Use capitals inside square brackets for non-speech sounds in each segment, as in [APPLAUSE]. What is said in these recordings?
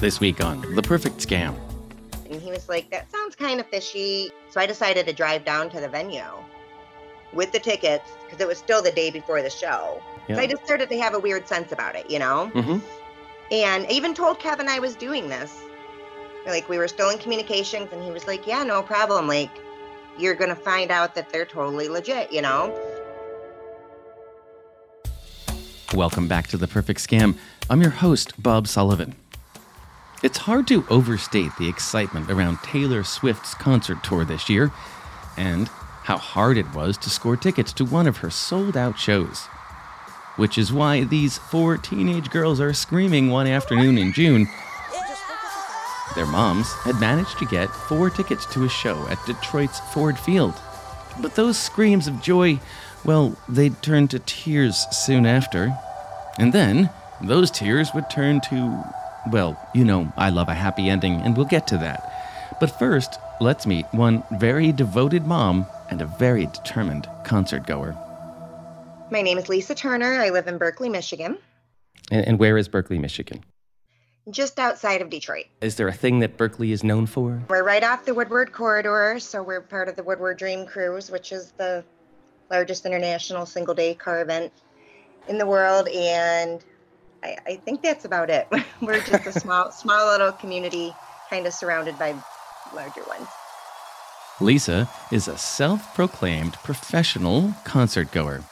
This week on The Perfect Scam. And he was like, that sounds kind of fishy. So I decided to drive down to the venue with the tickets because it was still the day before the show. Yeah. So I just started to have a weird sense about it, you know? Mm-hmm. And I even told Kevin I was doing this. Like we were still in communications, and he was like, yeah, no problem. Like you're going to find out that they're totally legit, you know? Welcome back to The Perfect Scam. I'm your host, Bob Sullivan. It's hard to overstate the excitement around Taylor Swift's concert tour this year and how hard it was to score tickets to one of her sold out shows. Which is why these four teenage girls are screaming one afternoon in June. Their moms had managed to get four tickets to a show at Detroit's Ford Field. But those screams of joy, well, they'd turn to tears soon after. And then, those tears would turn to, well, you know, I love a happy ending, and we'll get to that. But first, let's meet one very devoted mom and a very determined concert goer. My name is Lisa Turner. I live in Berkley, Michigan, And, and where is Berkley, Michigan? just outside of Detroit. Is there a thing that Berkley is known for? We're right off the Woodward Corridor, so we're part of the Woodward Dream Cruise, which is the largest international single day car event in the world. And I, I think that's about it. [LAUGHS] we're just a small, [LAUGHS] small little community, kind of surrounded by larger ones. Lisa is a self proclaimed professional concert goer.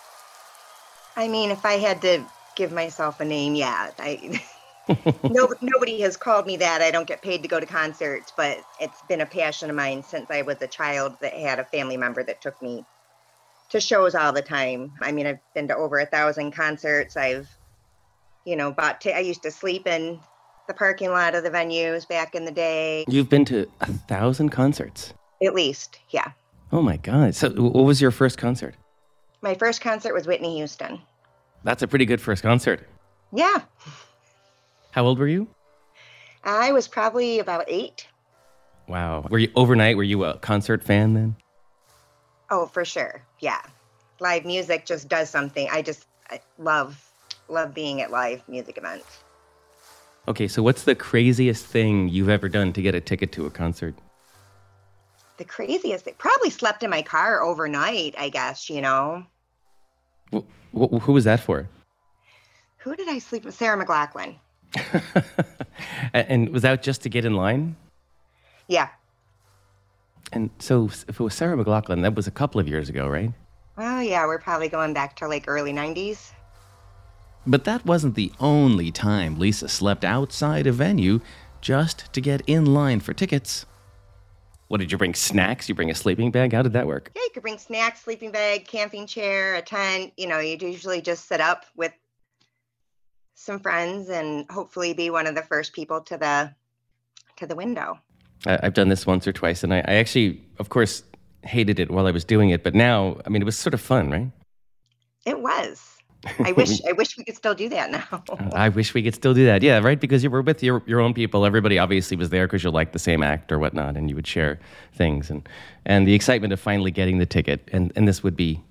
I mean, if I had to give myself a name, yeah, I. [LAUGHS] no, nobody has called me that. I don't get paid to go to concerts, but it's been a passion of mine since I was a child that had a family member that took me to shows all the time. I mean, I've been to over a thousand concerts. I've, you know, bought. T- I used to sleep in the parking lot of the venues back in the day. You've been to a thousand concerts. At least, yeah. Oh my God. So, what was your first concert? My first concert was Whitney Houston. That's a pretty good first concert. Yeah, How old were you? I was probably about eight. Wow. Were you overnight? Were you a concert fan then? Oh, for sure. Yeah. Live music just does something. I just I love love being at live music events. Okay, so what's the craziest thing you've ever done to get a ticket to a concert? The craziest thing, probably slept in my car overnight, I guess, you know. Wh- wh- who was that for? Who did I sleep with? Sarah McLachlan. And was that just to get in line? Yeah. And so, if it was Sarah McLachlan, that was a couple of years ago, right? Oh, yeah, we're probably going back to like early 90s. But that wasn't the only time Lisa slept outside a venue just to get in line for tickets. What did you bring? Snacks? You bring a sleeping bag? How did that work? Yeah, you could bring snacks, sleeping bag, camping chair, a tent. You know, you'd usually just sit up with some friends and hopefully be one of the first people to the to the window. I- I've done this once or twice, and I, I actually, of course, hated it while I was doing it. But now, I mean, it was sort of fun, right? It was. I wish [LAUGHS] I wish we could still do that now. Uh, I wish we could still do that. Yeah, right. Because you were with your, your own people. Everybody obviously was there because you liked the same act or whatnot, and you would share things and and the excitement of finally getting the ticket. And and this would be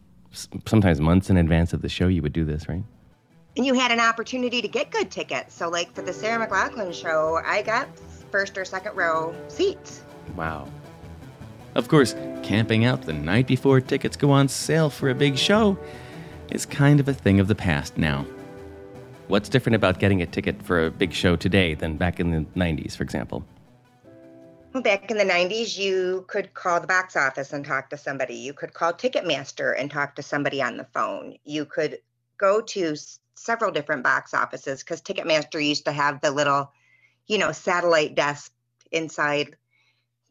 sometimes months in advance of the show. You would do this, right? and you had an opportunity to get good tickets. So like for the Sarah McLachlan show, I got first or second row seats. Wow. Of course, camping out the night before tickets go on sale for a big show is kind of a thing of the past now. What's different about getting a ticket for a big show today than back in the 90s, for example? Well, back in the 90s, you could call the box office and talk to somebody. You could call Ticketmaster and talk to somebody on the phone. You could go to several different box offices because Ticketmaster used to have the little, you know, satellite desk inside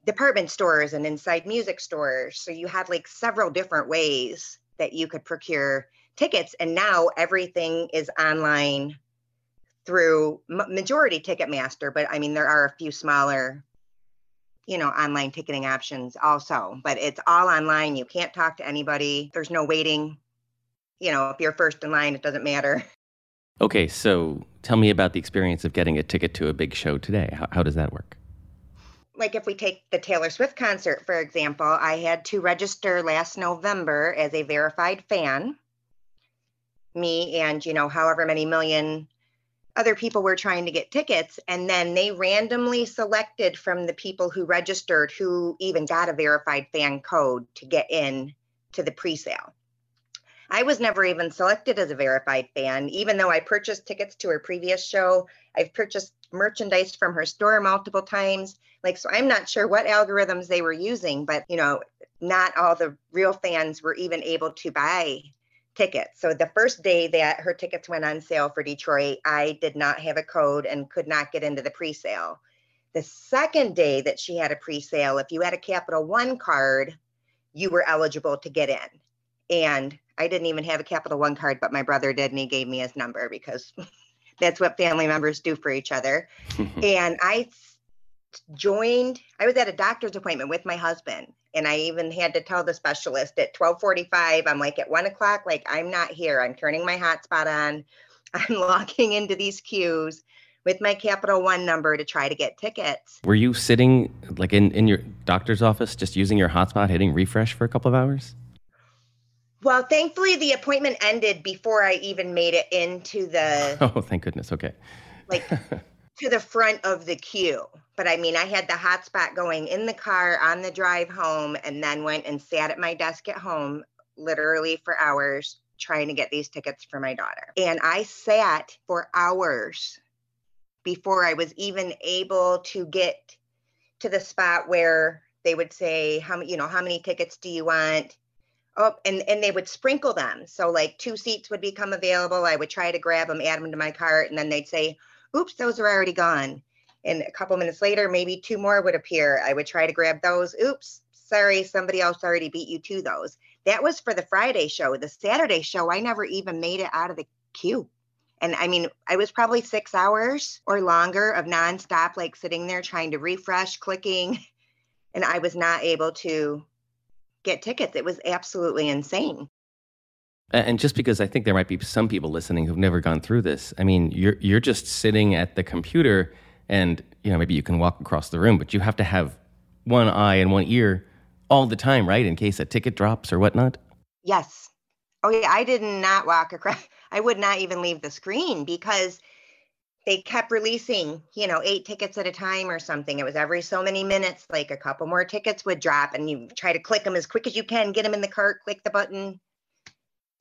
department stores and inside music stores. So you had like several different ways that you could procure tickets. And now everything is online through majority Ticketmaster, but I mean, there are a few smaller you know, online ticketing options also, but it's all online. You can't talk to anybody. There's no waiting. You know, if you're first in line, it doesn't matter. Okay, so tell me about the experience of getting a ticket to a big show today. How, how does that work? Like if we take the Taylor Swift concert, for example, I had to register last November as a verified fan. Me and, you know, however many million other people were trying to get tickets and then they randomly selected from the people who registered who even got a verified fan code to get in to the pre-sale. I was never even selected as a verified fan. Even though i purchased tickets to her previous show i've purchased merchandise from her store multiple times. Like so i'm not sure what algorithms they were using but you know not all the real fans were even able to buy tickets. So the first day that her tickets went on sale for Detroit, I did not have a code and could not get into the pre-sale. The second day that she had a pre-sale, if you had a Capital One card, you were eligible to get in. And I didn't even have a Capital One card, but my brother did, and he gave me his number because [LAUGHS] that's what family members do for each other. [LAUGHS] and I joined, I was at a doctor's appointment with my husband, and I even had to tell the specialist at 1245, I'm like, at one o'clock, like, I'm not here. I'm turning my hotspot on. [LAUGHS] I'm logging into these queues with my Capital One number to try to get tickets. Were you sitting like in, in your doctor's office, just using your hotspot, hitting refresh for a couple of hours? Well, thankfully, the appointment ended before I even made it into the. [LAUGHS] Oh, thank goodness. Okay. Like [LAUGHS] to the front of the queue. But I mean, I had the hotspot going in the car on the drive home and then went and sat at my desk at home literally for hours trying to get these tickets for my daughter. And I sat for hours before I was even able to get to the spot where they would say, how many, you know, how many tickets do you want? Oh, and, and they would sprinkle them. So like two seats would become available. I would try to grab them, add them to my cart, and then they'd say, oops, those are already gone. And a couple minutes later, maybe two more would appear. I would try to grab those. Oops, sorry, somebody else already beat you to those. That was for the Friday show. The Saturday show, I never even made it out of the queue. And I mean, I was probably six hours or longer of nonstop, like sitting there trying to refresh, clicking, [LAUGHS] and I was not able to get tickets. It was absolutely insane. And just because I think there might be some people listening who've never gone through this, I mean, you're you're just sitting at the computer, and you know maybe you can walk across the room, but you have to have one eye and one ear all the time, right, in case a ticket drops or whatnot. Yes. Oh yeah, I did not walk across. [LAUGHS] I would not even leave the screen because they kept releasing, you know, eight tickets at a time or something. It was every so many minutes, like a couple more tickets would drop, and you try to click them as quick as you can, get them in the cart, click the button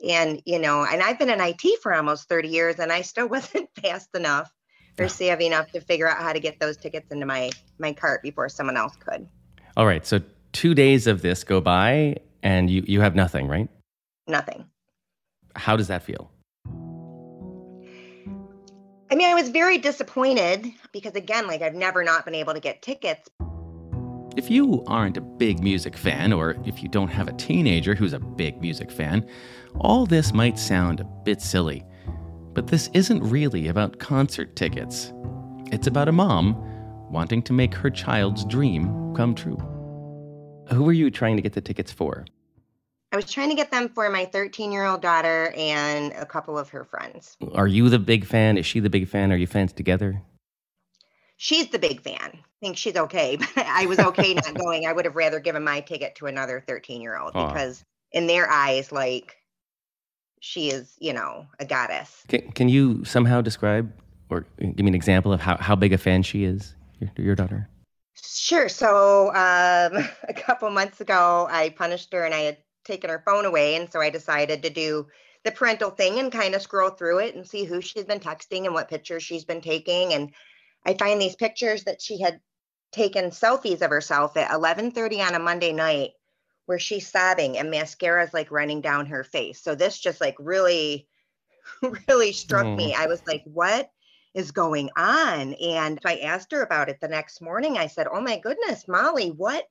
and you know and i've been in it for almost 30 years and i still [LAUGHS] wasn't fast enough or savvy enough to figure out how to get those tickets into my my cart before someone else could. All right so two days of this go by and you you have nothing right? Nothing. How does that feel? I mean i was very disappointed because again like i've never not been able to get tickets if you aren't a big music fan, or if you don't have a teenager who's a big music fan, all this might sound a bit silly. But this isn't really about concert tickets. It's about a mom wanting to make her child's dream come true. Who were you trying to get the tickets for? I was trying to get them for my 13 year old daughter and a couple of her friends. Are you the big fan? Is she the big fan? Are you fans together? She's the big fan. I think she's okay, [LAUGHS] but I was okay not [LAUGHS] going. I would have rather given my ticket to another 13 year old because in their eyes, like she is, you know, a goddess. Can, can you somehow describe or give me an example of how, how big a fan she is, your, your daughter? Sure. So um, [LAUGHS] a couple months ago, I punished her and I had taken her phone away. And so I decided to do the parental thing and kind of scroll through it and see who she's been texting and what pictures she's been taking. And I find these pictures that she had taken selfies of herself at 11:30 on a Monday night where she's sobbing and mascara is like running down her face. So this just like really [LAUGHS] really struck mm. me. I was like, "What is going on?" And I asked her about it the next morning. I said, "Oh my goodness, Molly, what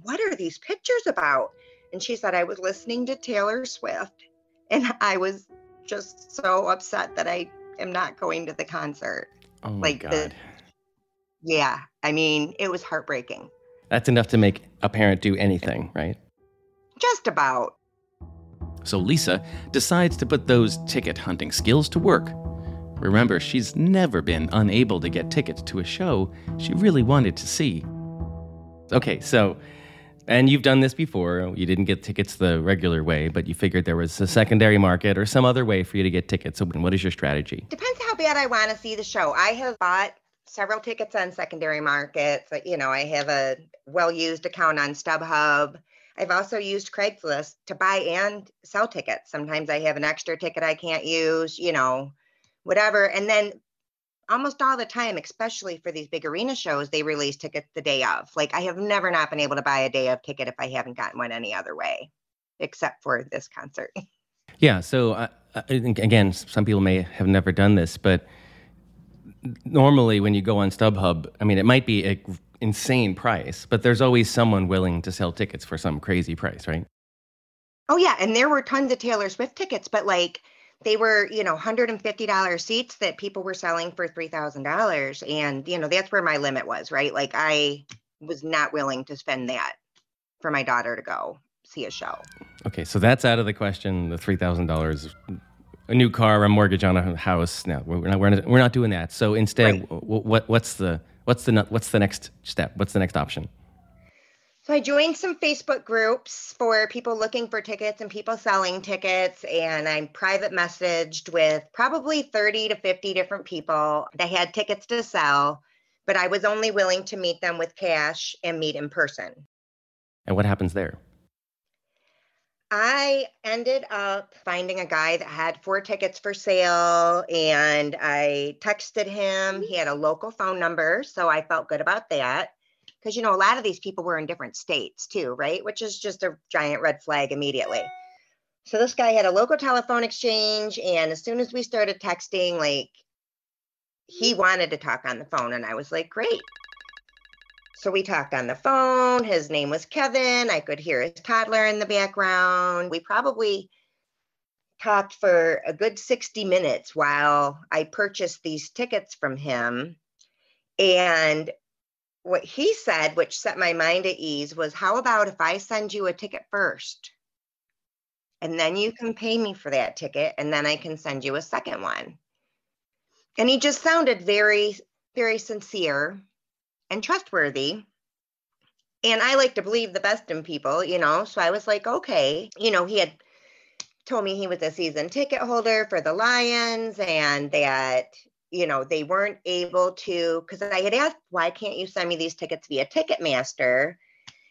what are these pictures about?" And she said, "I was listening to Taylor Swift and I was just so upset that I am not going to the concert." Oh my like god. The, yeah, I mean, it was heartbreaking. That's enough to make a parent do anything, right? Just about. So Lisa decides to put those ticket hunting skills to work. Remember, she's never been unable to get tickets to a show she really wanted to see. Okay, so And you've done this before. You didn't get tickets the regular way, but you figured there was a secondary market or some other way for you to get tickets. So, what is your strategy? Depends how bad I want to see the show. I have bought several tickets on secondary markets. You know, I have a well used account on StubHub. I've also used Craigslist to buy and sell tickets. Sometimes I have an extra ticket I can't use, you know, whatever. And then almost all the time, especially for these big arena shows, they release tickets the day of. Like I have never not been able to buy a day of ticket if I haven't gotten one any other way, except for this concert. [LAUGHS] Yeah. So uh, again, some people may have never done this, but normally when you go on StubHub, I mean, it might be an insane price, but there's always someone willing to sell tickets for some crazy price, right? Oh yeah, and there were tons of Taylor Swift tickets, but like they were you know $150 seats that people were selling for $3000 and you know that's where my limit was right? Like i was not willing to spend that for my daughter to go see a show. Okay so that's out of the question the $3000 a new car a mortgage on a house. No we're not we're not, we're not doing that. So instead right. what, what's the what's the what's the next step? What's the next option so I joined some Facebook groups for people looking for tickets and people selling tickets. And I private messaged with probably 30 to 50 different people that had tickets to sell, but I was only willing to meet them with cash and meet in person. And what happens there? I ended up finding a guy that had four tickets for sale and I texted him. He had a local phone number, so I felt good about that because you know a lot of these people were in different states too right? Which is just a giant red flag immediately. So this guy had a local telephone exchange and as soon as we started texting like he wanted to talk on the phone and i was like great. So we talked on the phone. His name was kevin. I could hear his toddler in the background. We probably talked for a good 60 minutes while i purchased these tickets from him. And what he said, which set my mind at ease, was how about if I send you a ticket first? And then you can pay me for that ticket, and then I can send you a second one. And he just sounded very, very sincere and trustworthy. And I like to believe the best in people, you know. So I was like, okay. You know, he had told me he was a season ticket holder for the Lions and that you know, they weren't able to, because I had asked, why can't you send me these tickets via Ticketmaster?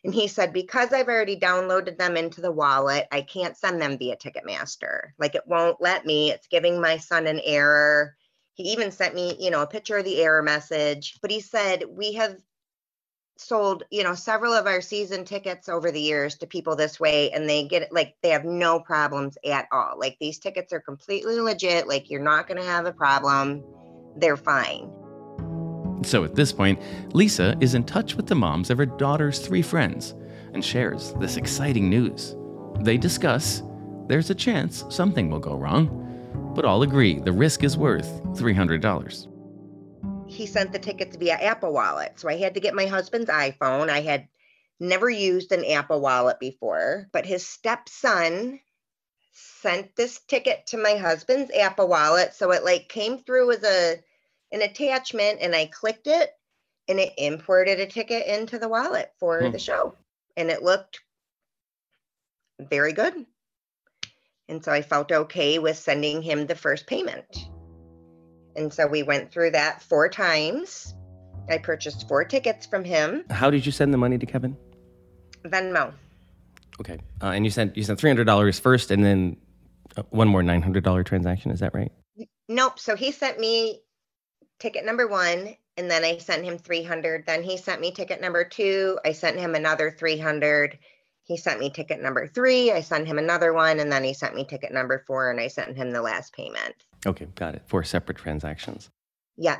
And he said, because I've already downloaded them into the wallet, I can't send them via Ticketmaster. Like it won't let me. It's giving my son an error. He even sent me, you know, a picture of the error message. But he said, we have sold, you know, several of our season tickets over the years to people this way, and they get like they have no problems at all. Like these tickets are completely legit. Like you're not going to have a problem they're fine. So at this point, Lisa is in touch with the moms of her daughter's three friends and shares this exciting news. They discuss there's a chance something will go wrong, but all agree the risk is worth $300. He sent the tickets via Apple Wallet. So I had to get my husband's iPhone. I had never used an Apple Wallet before, but his stepson sent this ticket to my husband's Apple Wallet. So it like came through as a an attachment and I clicked it and it imported a ticket into the wallet for hmm. the show. And it looked very good. And so I felt okay with sending him the first payment. And so we went through that four times. I purchased four tickets from him. How did you send the money to Kevin? Venmo. Okay, uh, and you sent you sent three hundred dollars first, and then uh, one more nine hundred dollar transaction. Is that right? Nope. So he sent me ticket number one, and then I sent him 300. Then he sent me ticket number two. I sent him another 300. He sent me ticket number three. I sent him another one, and then he sent me ticket number four, and I sent him the last payment. Okay, got it. Four separate transactions. Yeah.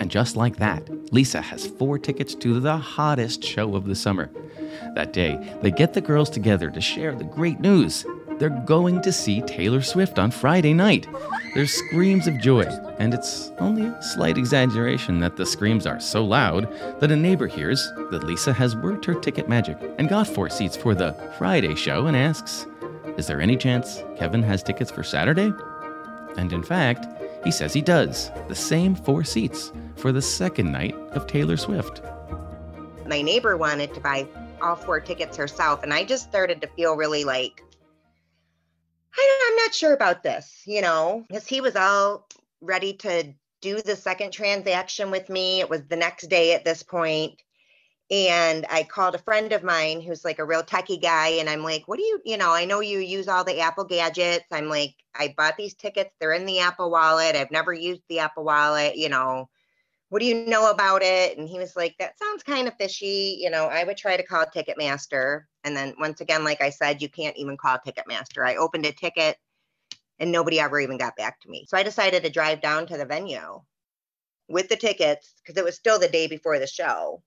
And just like that, Lisa has four tickets to the hottest show of the summer. That day, they get the girls together to share the great news they're going to see Taylor Swift on Friday night. There's screams of joy, and it's only a slight exaggeration that the screams are so loud that a neighbor hears that Lisa has worked her ticket magic and got four seats for the Friday show and asks, Is there any chance Kevin has tickets for Saturday? And in fact, he says he does, the same four seats for the second night of Taylor Swift. My neighbor wanted to buy all four tickets herself. And I just started to feel really like, I'm not sure about this, you know, because he was all ready to do the second transaction with me. It was the next day at this point and I called a friend of mine who's like a real techie guy, and I'm like, "What do you, you know? I know you use all the Apple gadgets. I'm like, I bought these tickets. They're in the Apple Wallet. I've never used the Apple Wallet. You know, what do you know about it?" And he was like, "That sounds kind of fishy. You know, I would try to call Ticketmaster." And then once again, like I said, you can't even call Ticketmaster. I opened a ticket, and nobody ever even got back to me. So I decided to drive down to the venue with the tickets because it was still the day before the show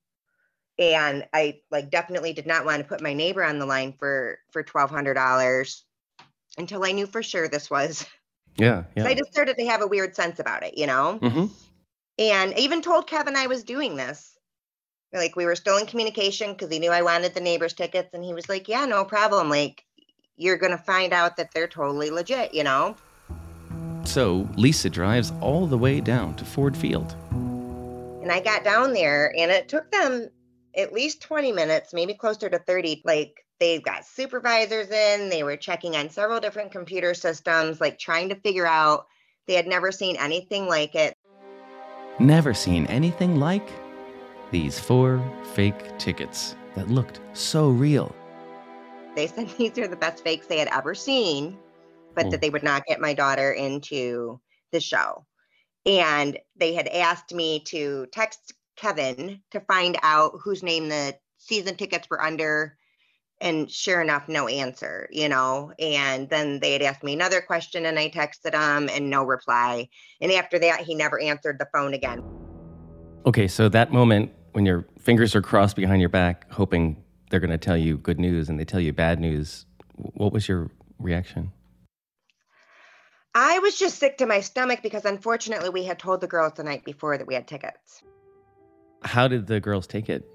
and I like definitely did not want to put my neighbor on the line for for twelve hundred dollars until I knew for sure this was. [LAUGHS] Yeah, yeah. So I just started to have a weird sense about it, you know. Mm-hmm. And I even told Kevin I was doing this. Like we were still in communication because he knew I wanted the neighbors tickets, and he was like, "Yeah, no problem. Like you're gonna find out that they're totally legit, you know." So Lisa drives all the way down to Ford Field. And I got down there, and it took them at least 20 minutes, maybe closer to 30. Like they've got supervisors in, they were checking on several different computer systems, like trying to figure out they had never seen anything like it. Never seen anything like these four fake tickets that looked so real. They said [LAUGHS] these are the best fakes they had ever seen, but that oh. they would not get my daughter into the show. And they had asked me to text Kevin to find out whose name the season tickets were under. And sure enough, no answer, you know. And then they had asked me another question and I texted him and no reply. And after that, he never answered the phone again. Okay, so that moment when your fingers are crossed behind your back, hoping they're going to tell you good news and they tell you bad news, what was your reaction? I was just sick to my stomach because unfortunately we had told the girls the night before that we had tickets. How did the girls take it?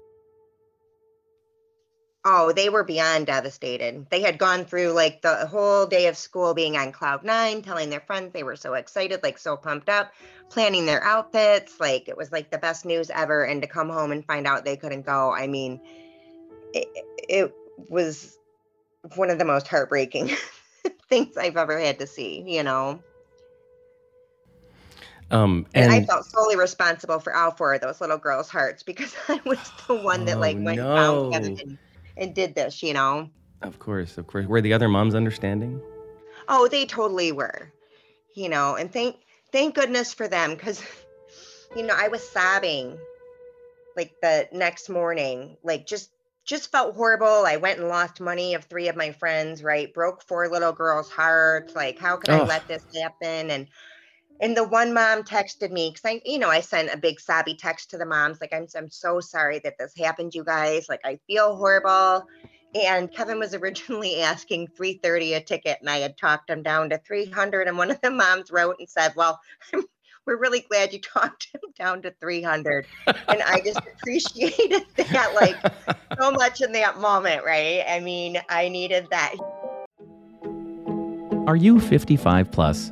Oh, they were beyond devastated. They had gone through like the whole day of school being on cloud nine, telling their friends they were so excited, like so pumped up, planning their outfits. Like it was like the best news ever. And to come home and find out they couldn't go, I mean, it, it was one of the most heartbreaking [LAUGHS] things I've ever had to see, you know? Um, and, and, I felt solely responsible for all four of those little girls' hearts because [LAUGHS] I was the one that oh, like went no. and, and did this, you know. Of course, of course. Were the other moms understanding? Oh, they totally were. You know, and thank thank goodness for them because [LAUGHS] you know, I was sobbing like the next morning, like just just felt horrible. I went and lost money of three of my friends, right? Broke four little girls' hearts. Like, how could oh. I let this happen? And and the one mom texted me because I, you know, I sent a big sobby text to the moms, like, I'm, I'm so sorry that this happened, you guys. Like, I feel horrible. And Kevin was [LAUGHS] originally asking 330 a ticket, and I had talked him down to 300. And one of the moms wrote and said, Well, we're really glad you [LAUGHS] talked him down to 300. And I just [LAUGHS] appreciated that, like, so much in that moment, right? I mean, I needed that. Are you 55 plus?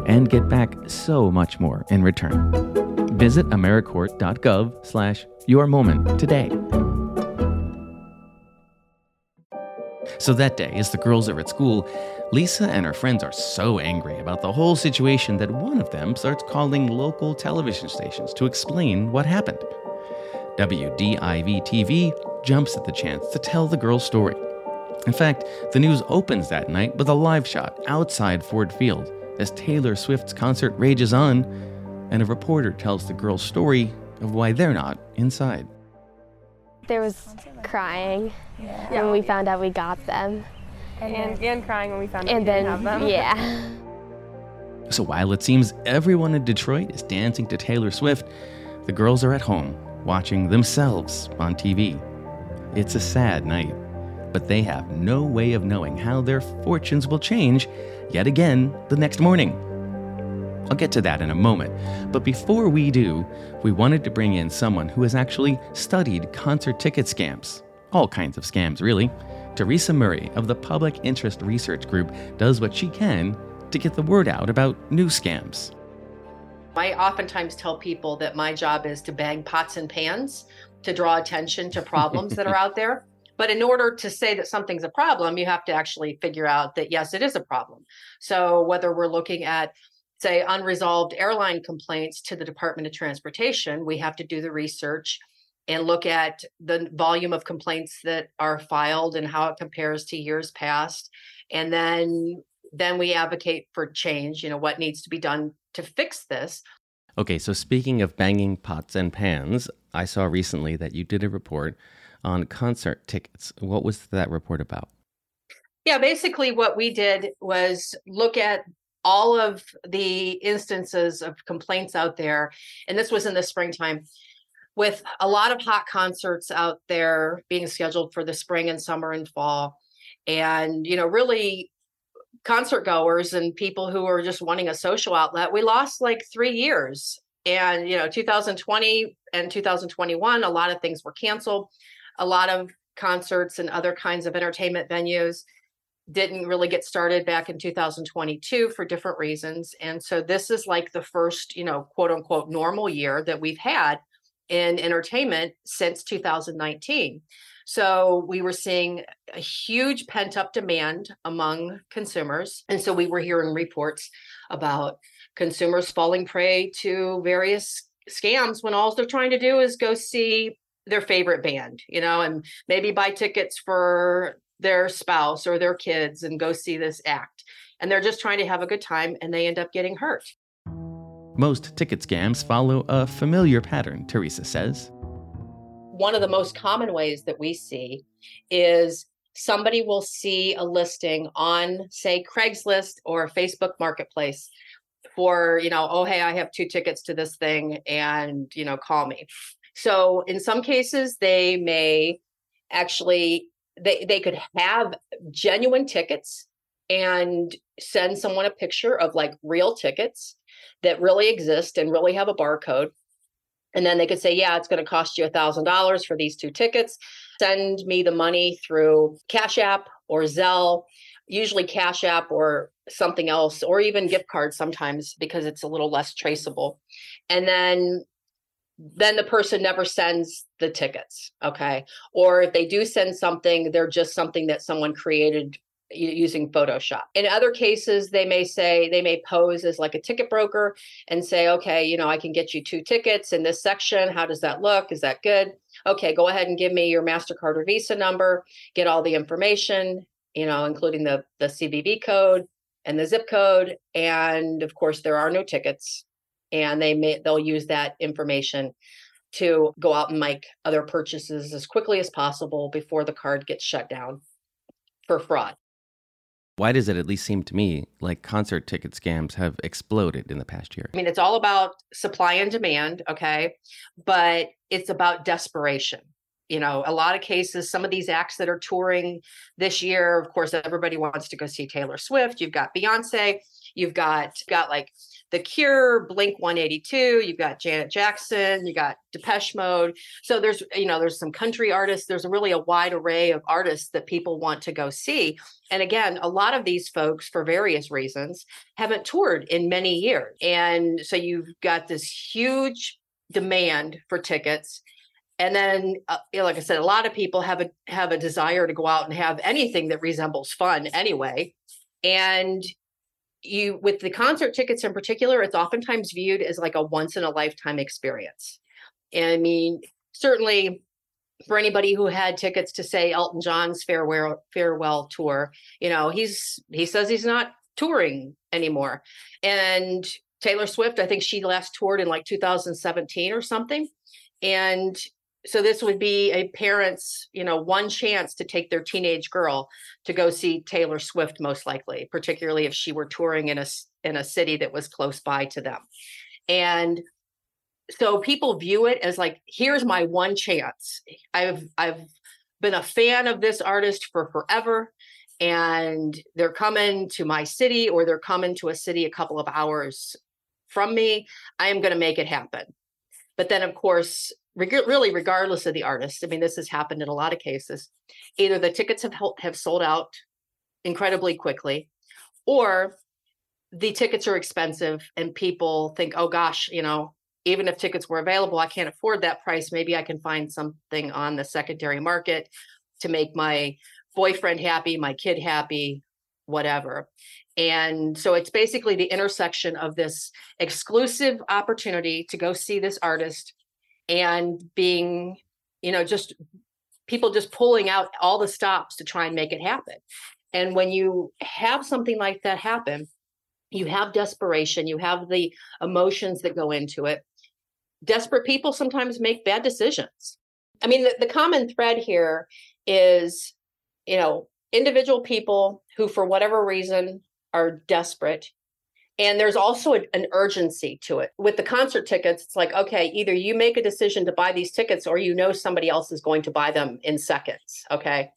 and get back so much more in return. Visit AmeriCorps.gov slash your moment today. So that day, as the girls are at school, Lisa and her friends are so angry about the whole situation that one of them starts calling local television stations to explain what happened. WDIV TV jumps at the chance to tell the girl's story. In fact, the news opens that night with a live shot outside Ford Field as Taylor Swift's concert rages on, and a reporter tells the girl's story of why they're not inside. There was crying yeah. when we found out we got them. And, and crying when we found out and we then, didn't have them. Yeah. [LAUGHS] So while it seems everyone in Detroit is dancing to Taylor Swift, the girls are at home watching themselves on TV. It's a sad night. But they have no way of knowing how their fortunes will change yet again the next morning. I'll get to that in a moment, but before we do, we wanted to bring in someone who has actually studied concert ticket scams. All kinds of scams, really. Teresa Murray of the Public Interest Research Group does what she can to get the word out about new scams. I oftentimes tell people that my job is to bang pots and pans to draw attention to problems that are [LAUGHS] out there. But in order to say that something's a problem, you have to actually figure out that, yes, it is a problem. So whether we're looking at, say, unresolved airline complaints to the Department of Transportation, we have to do the research and look at the volume of complaints that are filed and how it compares to years past. And then then we advocate for change, you know, what needs to be done to fix this. Okay, so speaking of banging pots and pans, I saw recently that you did a report on concert tickets. What was that report about? Yeah, basically, what we did was look at all of the instances of complaints out there. And this was in the springtime with a lot of hot concerts out there being scheduled for the spring and summer and fall. And, you know, really concert goers and people who are just wanting a social outlet, we lost like three years. And, you know, 2020 and 2021, a lot of things were canceled. A lot of concerts and other kinds of entertainment venues didn't really get started back in 2022 for different reasons. And so this is like the first, you know, quote unquote normal year that we've had in entertainment since 2019. So we were seeing a huge pent up demand among consumers. And so we were hearing reports about consumers falling prey to various scams when all they're trying to do is go see their favorite band, you know, and maybe buy tickets for their spouse or their kids and go see this act. And they're just trying to have a good time and they end up getting hurt. Most ticket scams follow a familiar pattern, Teresa says one of the most common ways that we see is somebody will see a listing on say Craigslist or Facebook marketplace for you know oh hey I have two tickets to this thing and you know call me so in some cases they may actually they they could have genuine tickets and send someone a picture of like real tickets that really exist and really have a barcode and then they could say, yeah, it's going to cost you a $1,000 for these two tickets. Send me the money through Cash App or Zelle, usually Cash App or something else, or even gift cards sometimes because it's a little less traceable. And then then the person never sends the tickets okay or if they do send something they're just something that someone created using Photoshop. In other cases, they may say, they may pose as like a ticket broker and say, okay, you know, I can get you two tickets in this section. How does that look? Is that good? Okay, go ahead and give me your MasterCard or Visa number, get all the information, you know, including the, the CVV code and the zip code. And of course, there are no tickets. And they may they'll use that information to go out and make other purchases as quickly as possible before the card gets shut down for fraud. Why does it at least seem to me like concert ticket scams have exploded in the past year? I mean, it's all about supply and demand, okay? But it's about desperation. You know, a lot of cases, some of these acts that are touring this year, of course, everybody wants to go see Taylor Swift. You've got Beyonce, you've got got like the Cure, Blink 182, you've got Janet Jackson, you got Depeche Mode. So there's, you know, there's some country artists, there's really a wide array of artists that people want to go see. And again, a lot of these folks, for various reasons, haven't toured in many years. And so you've got this huge demand for tickets and then uh, like i said a lot of people have a have a desire to go out and have anything that resembles fun anyway and you with the concert tickets in particular it's oftentimes viewed as like a once in a lifetime experience. And i mean certainly for anybody who had tickets to say elton john's farewell farewell tour you know he's he says he's not touring anymore. And taylor swift i think she last toured in like 2017 or something. And so this would be a parent's you know one chance to take their teenage girl to go see taylor swift most likely particularly if she were touring in a in a city that was close by to them. And so people view it as like here's my one chance. I've i've been a fan of this artist for forever and they're coming to my city or they're coming to a city a couple of hours from me, I am going to make it happen. But then, of course, reg- really, regardless of the artist, I mean, this has happened in a lot of cases. Either the tickets have have sold out incredibly quickly, or the tickets are expensive and people think, oh gosh, you know, even if tickets were available, I can't afford that price. Maybe I can find something on the secondary market to make my boyfriend happy, my kid happy, whatever. And so it's basically the intersection of this exclusive opportunity to go see this artist and being, you know, just people just pulling out all the stops to try and make it happen. And when you have something like that happen, you have desperation, you have the emotions that go into it. Desperate people sometimes make bad decisions. I mean, the, the common thread here is, you know, individual people who, for whatever reason, are desperate. And there's also a, an urgency to it. With the concert tickets, it's like, okay, either you make a decision to buy these tickets or you know somebody else is going to buy them in seconds. Okay.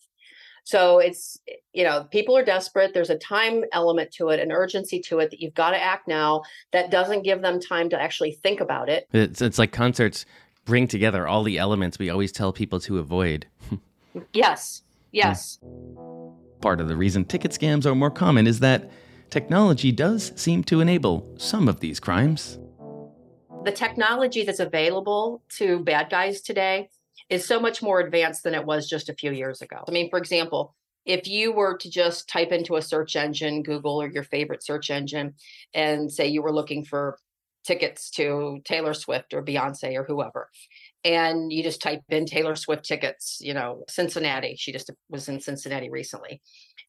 So it's, you know, people are desperate. There's a time element to it, an urgency to it that you've got to act now that doesn't give them time to actually think about it. It's, it's like concerts bring together all the elements we always tell people to avoid. [LAUGHS] yes. Yes. Part of the reason ticket scams are more common is that technology does seem to enable some of these crimes. The technology that's available to bad guys today is so much more advanced than it was just a few years ago. I mean, for example, if you were to just type into a search engine, Google or your favorite search engine, and say you were looking for tickets to Taylor Swift or Beyonce or whoever, and you just type in Taylor Swift tickets, you know, Cincinnati, she just was in Cincinnati recently,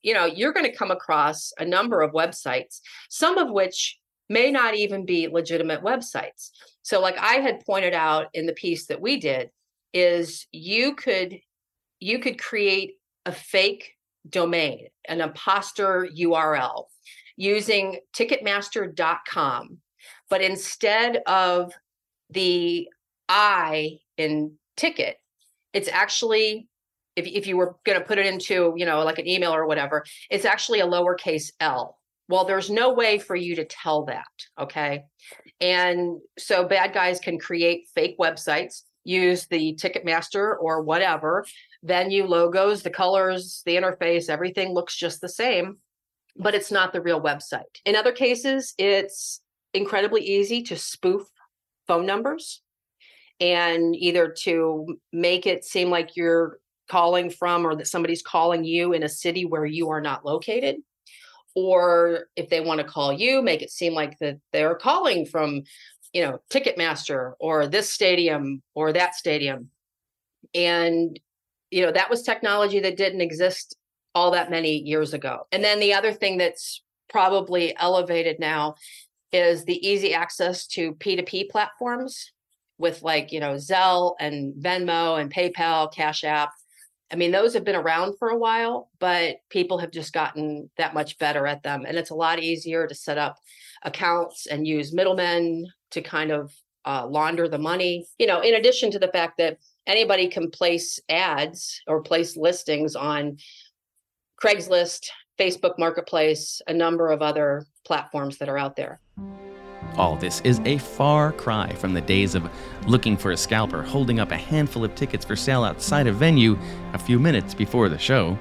you know, you're going to come across a number of websites, some of which may not even be legitimate websites. So, like I had pointed out in the piece that we did, is you could you could create a fake domain, an imposter URL using ticketmaster.com. But instead of the I in ticket, it's actually if, if you were going to put it into, you know, like an email or whatever, it's actually a lowercase L. Well, there's no way for you to tell that. Okay. And so bad guys can create fake websites use the Ticketmaster or whatever venue logos, the colors, the interface, everything looks just the same, but it's not the real website. In other cases, it's incredibly easy to spoof phone numbers and either to make it seem like you're calling from or that somebody's calling you in a city where you are not located or if they want to call you make it seem like that they're calling from you know, Ticketmaster or this stadium or that stadium. And, you know, that was technology that didn't exist all that many years ago. And then the other thing that's probably elevated now is the easy access to P2P platforms with like, you know, Zelle and Venmo and PayPal, Cash App. I mean, those have been around for a while, but people have just gotten that much better at them. And it's a lot easier to set up accounts and use middlemen to kind of uh, launder the money. You know, in addition to the fact that anybody can place ads or place listings on Craigslist, Facebook Marketplace, a number of other platforms that are out there. All this is a far cry from the days of looking for a scalper holding up a handful of tickets for sale outside a venue a few minutes before the show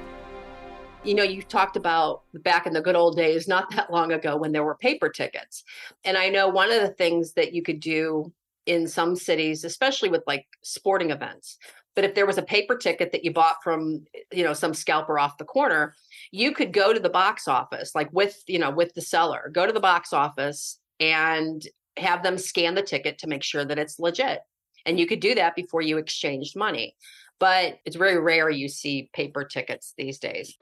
you know, you talked about back in the good old days, not that long ago when there were paper tickets. And I know one of the things that you could do in some cities, especially with like sporting events, but if there was a paper ticket that you bought from, you know, some scalper off the corner, you could go to the box office, like with, you know, with the seller, go to the box office and have them scan the ticket to make sure that it's legit. And you could do that before you exchanged money. But it's very rare you see paper tickets these days.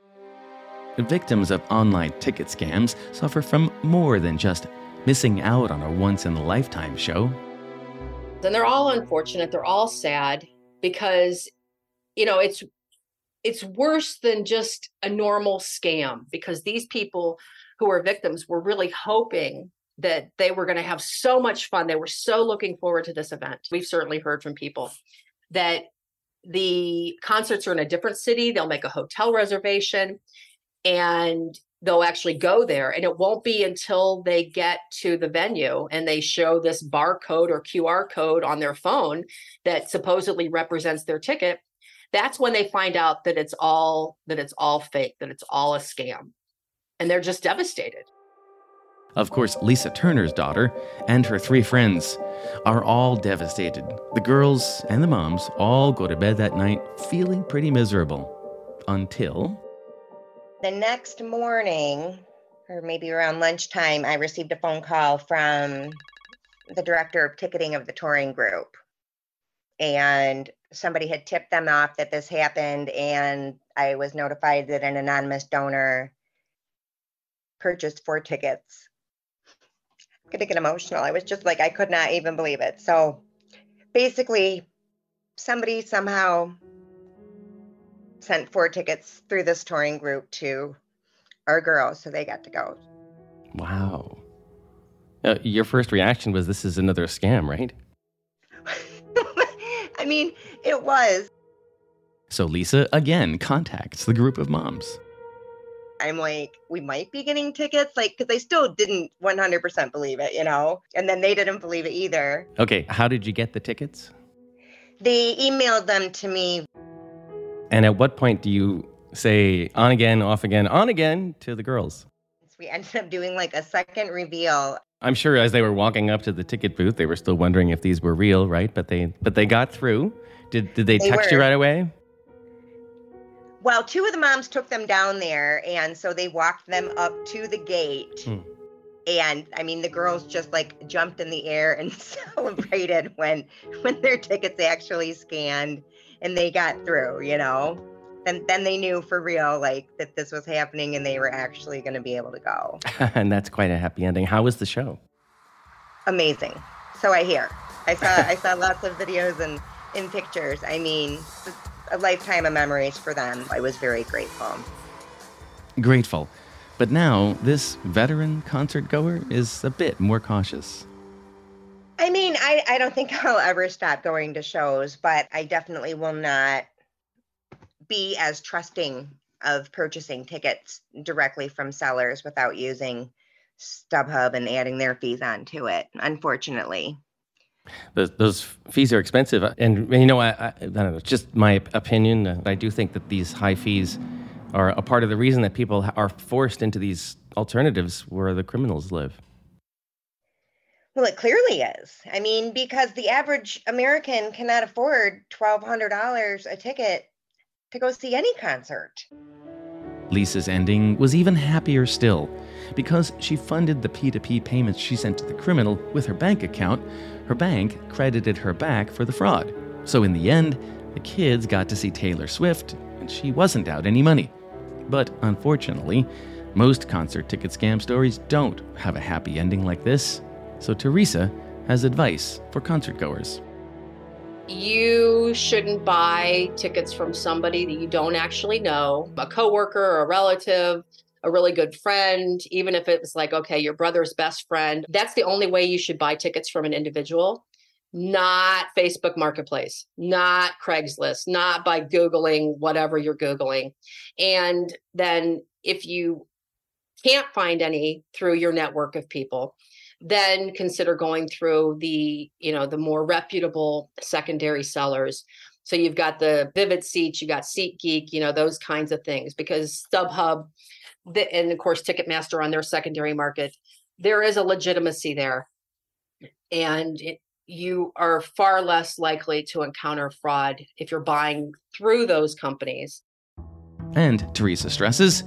Victims of online ticket scams suffer from more than just missing out on a once in a lifetime show. And they're all unfortunate, they're all sad because you know, it's it's worse than just a normal scam because these people who are victims were really hoping that they were going to have so much fun. They were so looking forward to this event. We've certainly heard from people that the concerts are in a different city, they'll make a hotel reservation and they'll actually go there. And it won't be until they get to the venue and they show this barcode or QR code on their phone that supposedly represents their ticket. That's when they find out that it's all that it's all fake, that it's all a scam. And they're just devastated. Of course, Lisa Turner's daughter and her three friends are all devastated. The girls and the moms all go to bed that night feeling pretty miserable until. The next morning, or maybe around lunchtime, I received a phone call from the director of ticketing of the touring group. And somebody had tipped them off that this happened, and I was notified that an anonymous donor purchased four tickets gonna get emotional. I was just like, I could not even believe it. So basically, somebody somehow sent four tickets through this touring group to our girls, so they got to go. Wow. Uh, your first reaction was this is another scam, right? [LAUGHS] I mean, it was. So Lisa again contacts the group of moms. I'm like, we might be getting tickets, like, because I still didn't 100% believe it, you know? And then they didn't believe it either. Okay, how did you get the tickets? They emailed them to me. And at what point do you say on again, off again, on again to the girls? We ended up doing like a second reveal. I'm sure as they were walking up to the ticket booth, they were still wondering if these were real, right? But they but they got through. Did did they, they text were. you right away? Well, two of the moms took them down there, and so they walked them up to the gate. Hmm. And I mean, the girls just like jumped in the air and [LAUGHS] celebrated when when their tickets actually scanned and they got through. You know, and then they knew for real like that this was happening and they were actually going to be able to go. [LAUGHS] and that's quite a happy ending. How was the show? Amazing. So I hear. I saw I saw lots of videos and in pictures. I mean, a lifetime of memories for them. I was very grateful. Grateful. But now, this veteran concert goer is a bit more cautious. I mean, I, I don't think I'll ever stop going to shows, but I definitely will not be as trusting of purchasing tickets directly from sellers without using StubHub and adding their fees onto it, unfortunately. Those, those fees are expensive, and you know, I, I, I don't know. It's just my opinion. Uh, I do think that these high fees are a part of the reason that people are forced into these alternatives where the criminals live. Well, it clearly is. I mean, because the average American cannot afford $1,200 a ticket to go see any concert. Lisa's ending was even happier still because she funded the P2P payments she sent to the criminal with her bank account her bank credited her back for the fraud. So in the end, the kids got to see Taylor Swift, and she wasn't out any money. But unfortunately, most concert ticket scam stories don't have a happy ending like this. So Teresa has advice for concert goers. You shouldn't buy tickets from somebody that you don't actually know, a coworker or a relative a really good friend, even if it was like, okay, your brother's best friend, that's the only way you should buy tickets from an individual, not Facebook Marketplace, not Craigslist, not by Googling whatever you're Googling. And then if you can't find any through your network of people, then consider going through the, you know, the more reputable secondary sellers so you've got the Vivid Seats, you got SeatGeek you know, those kinds of things because StubHub the, and of course Ticketmaster on their secondary market, there is a legitimacy there, and it, you are far less likely to encounter fraud if you're buying through those companies. And Teresa stresses,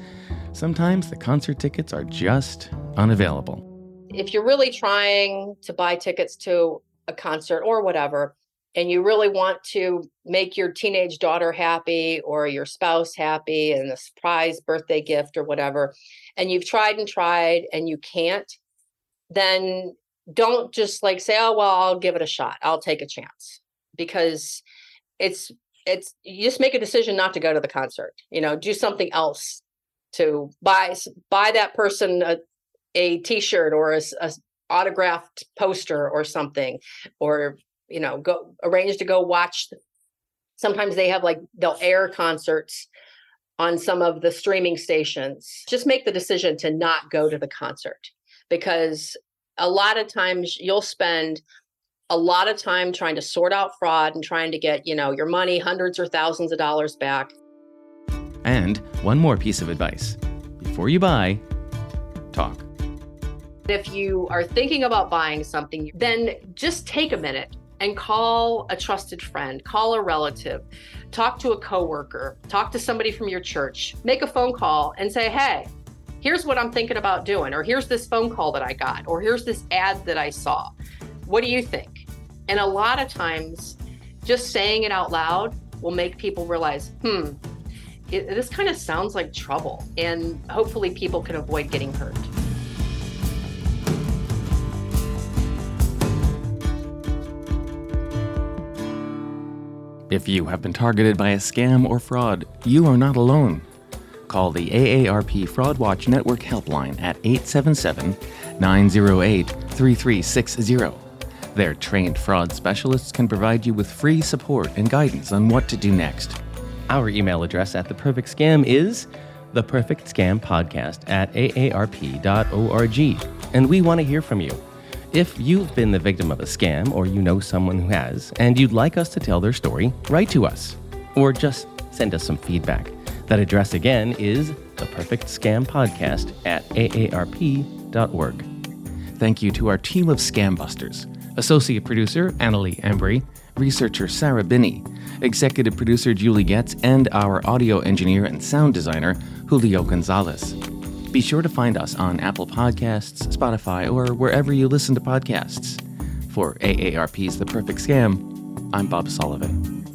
sometimes the concert tickets are just unavailable. If you're really trying to buy tickets to a concert or whatever, and you really want to make your teenage daughter happy or your spouse happy and a surprise birthday gift or whatever, and you've tried and tried and you can't, then don't just like say, oh, well, I'll give it a shot. I'll take a chance because it's, it's, you just make a decision not to go to the concert, you know, do something else to buy, buy that person a, a t-shirt or a, a autographed poster or something or you know go arrange to go watch Sometimes they have like, they'll air concerts on some of the streaming stations. Just make the decision to not go to the concert because a lot of times you'll spend a lot of time trying to sort out fraud and trying to get, you know, your money hundreds or thousands of dollars back. And one more piece of advice. Before you buy, talk. If you are thinking about buying something, then just take a minute and call a trusted friend, call a relative, talk to a coworker, talk to somebody from your church, make a phone call and say, "Hey, here's what I'm thinking about doing or here's this phone call that I got or here's this ad that I saw. What do you think?" And a lot of times just saying it out loud will make people realize, "Hmm, it, this kind of sounds like trouble." And hopefully people can avoid getting hurt. If you have been targeted by a scam or fraud, you are not alone. Call the AARP Fraud Watch Network helpline at 877 908 3360. Their trained fraud specialists can provide you with free support and guidance on what to do next. Our email address at The Perfect Scam is The Perfect Scam Podcast at aarp.org, and we want to hear from you. If you've been the victim of a scam or you know someone who has, and you'd like us to tell their story, write to us or just send us some feedback. That address again is the Perfect Scam Podcast at aarp.org. Thank you to our team of scam busters Associate Producer Annalie Embry, Researcher Sarah Binney, Executive Producer Julie Getz, and our audio engineer and sound designer Julio Gonzalez. Be sure to find us on Apple Podcasts, Spotify, or wherever you listen to podcasts. For AARP's The Perfect Scam, I'm Bob Sullivan.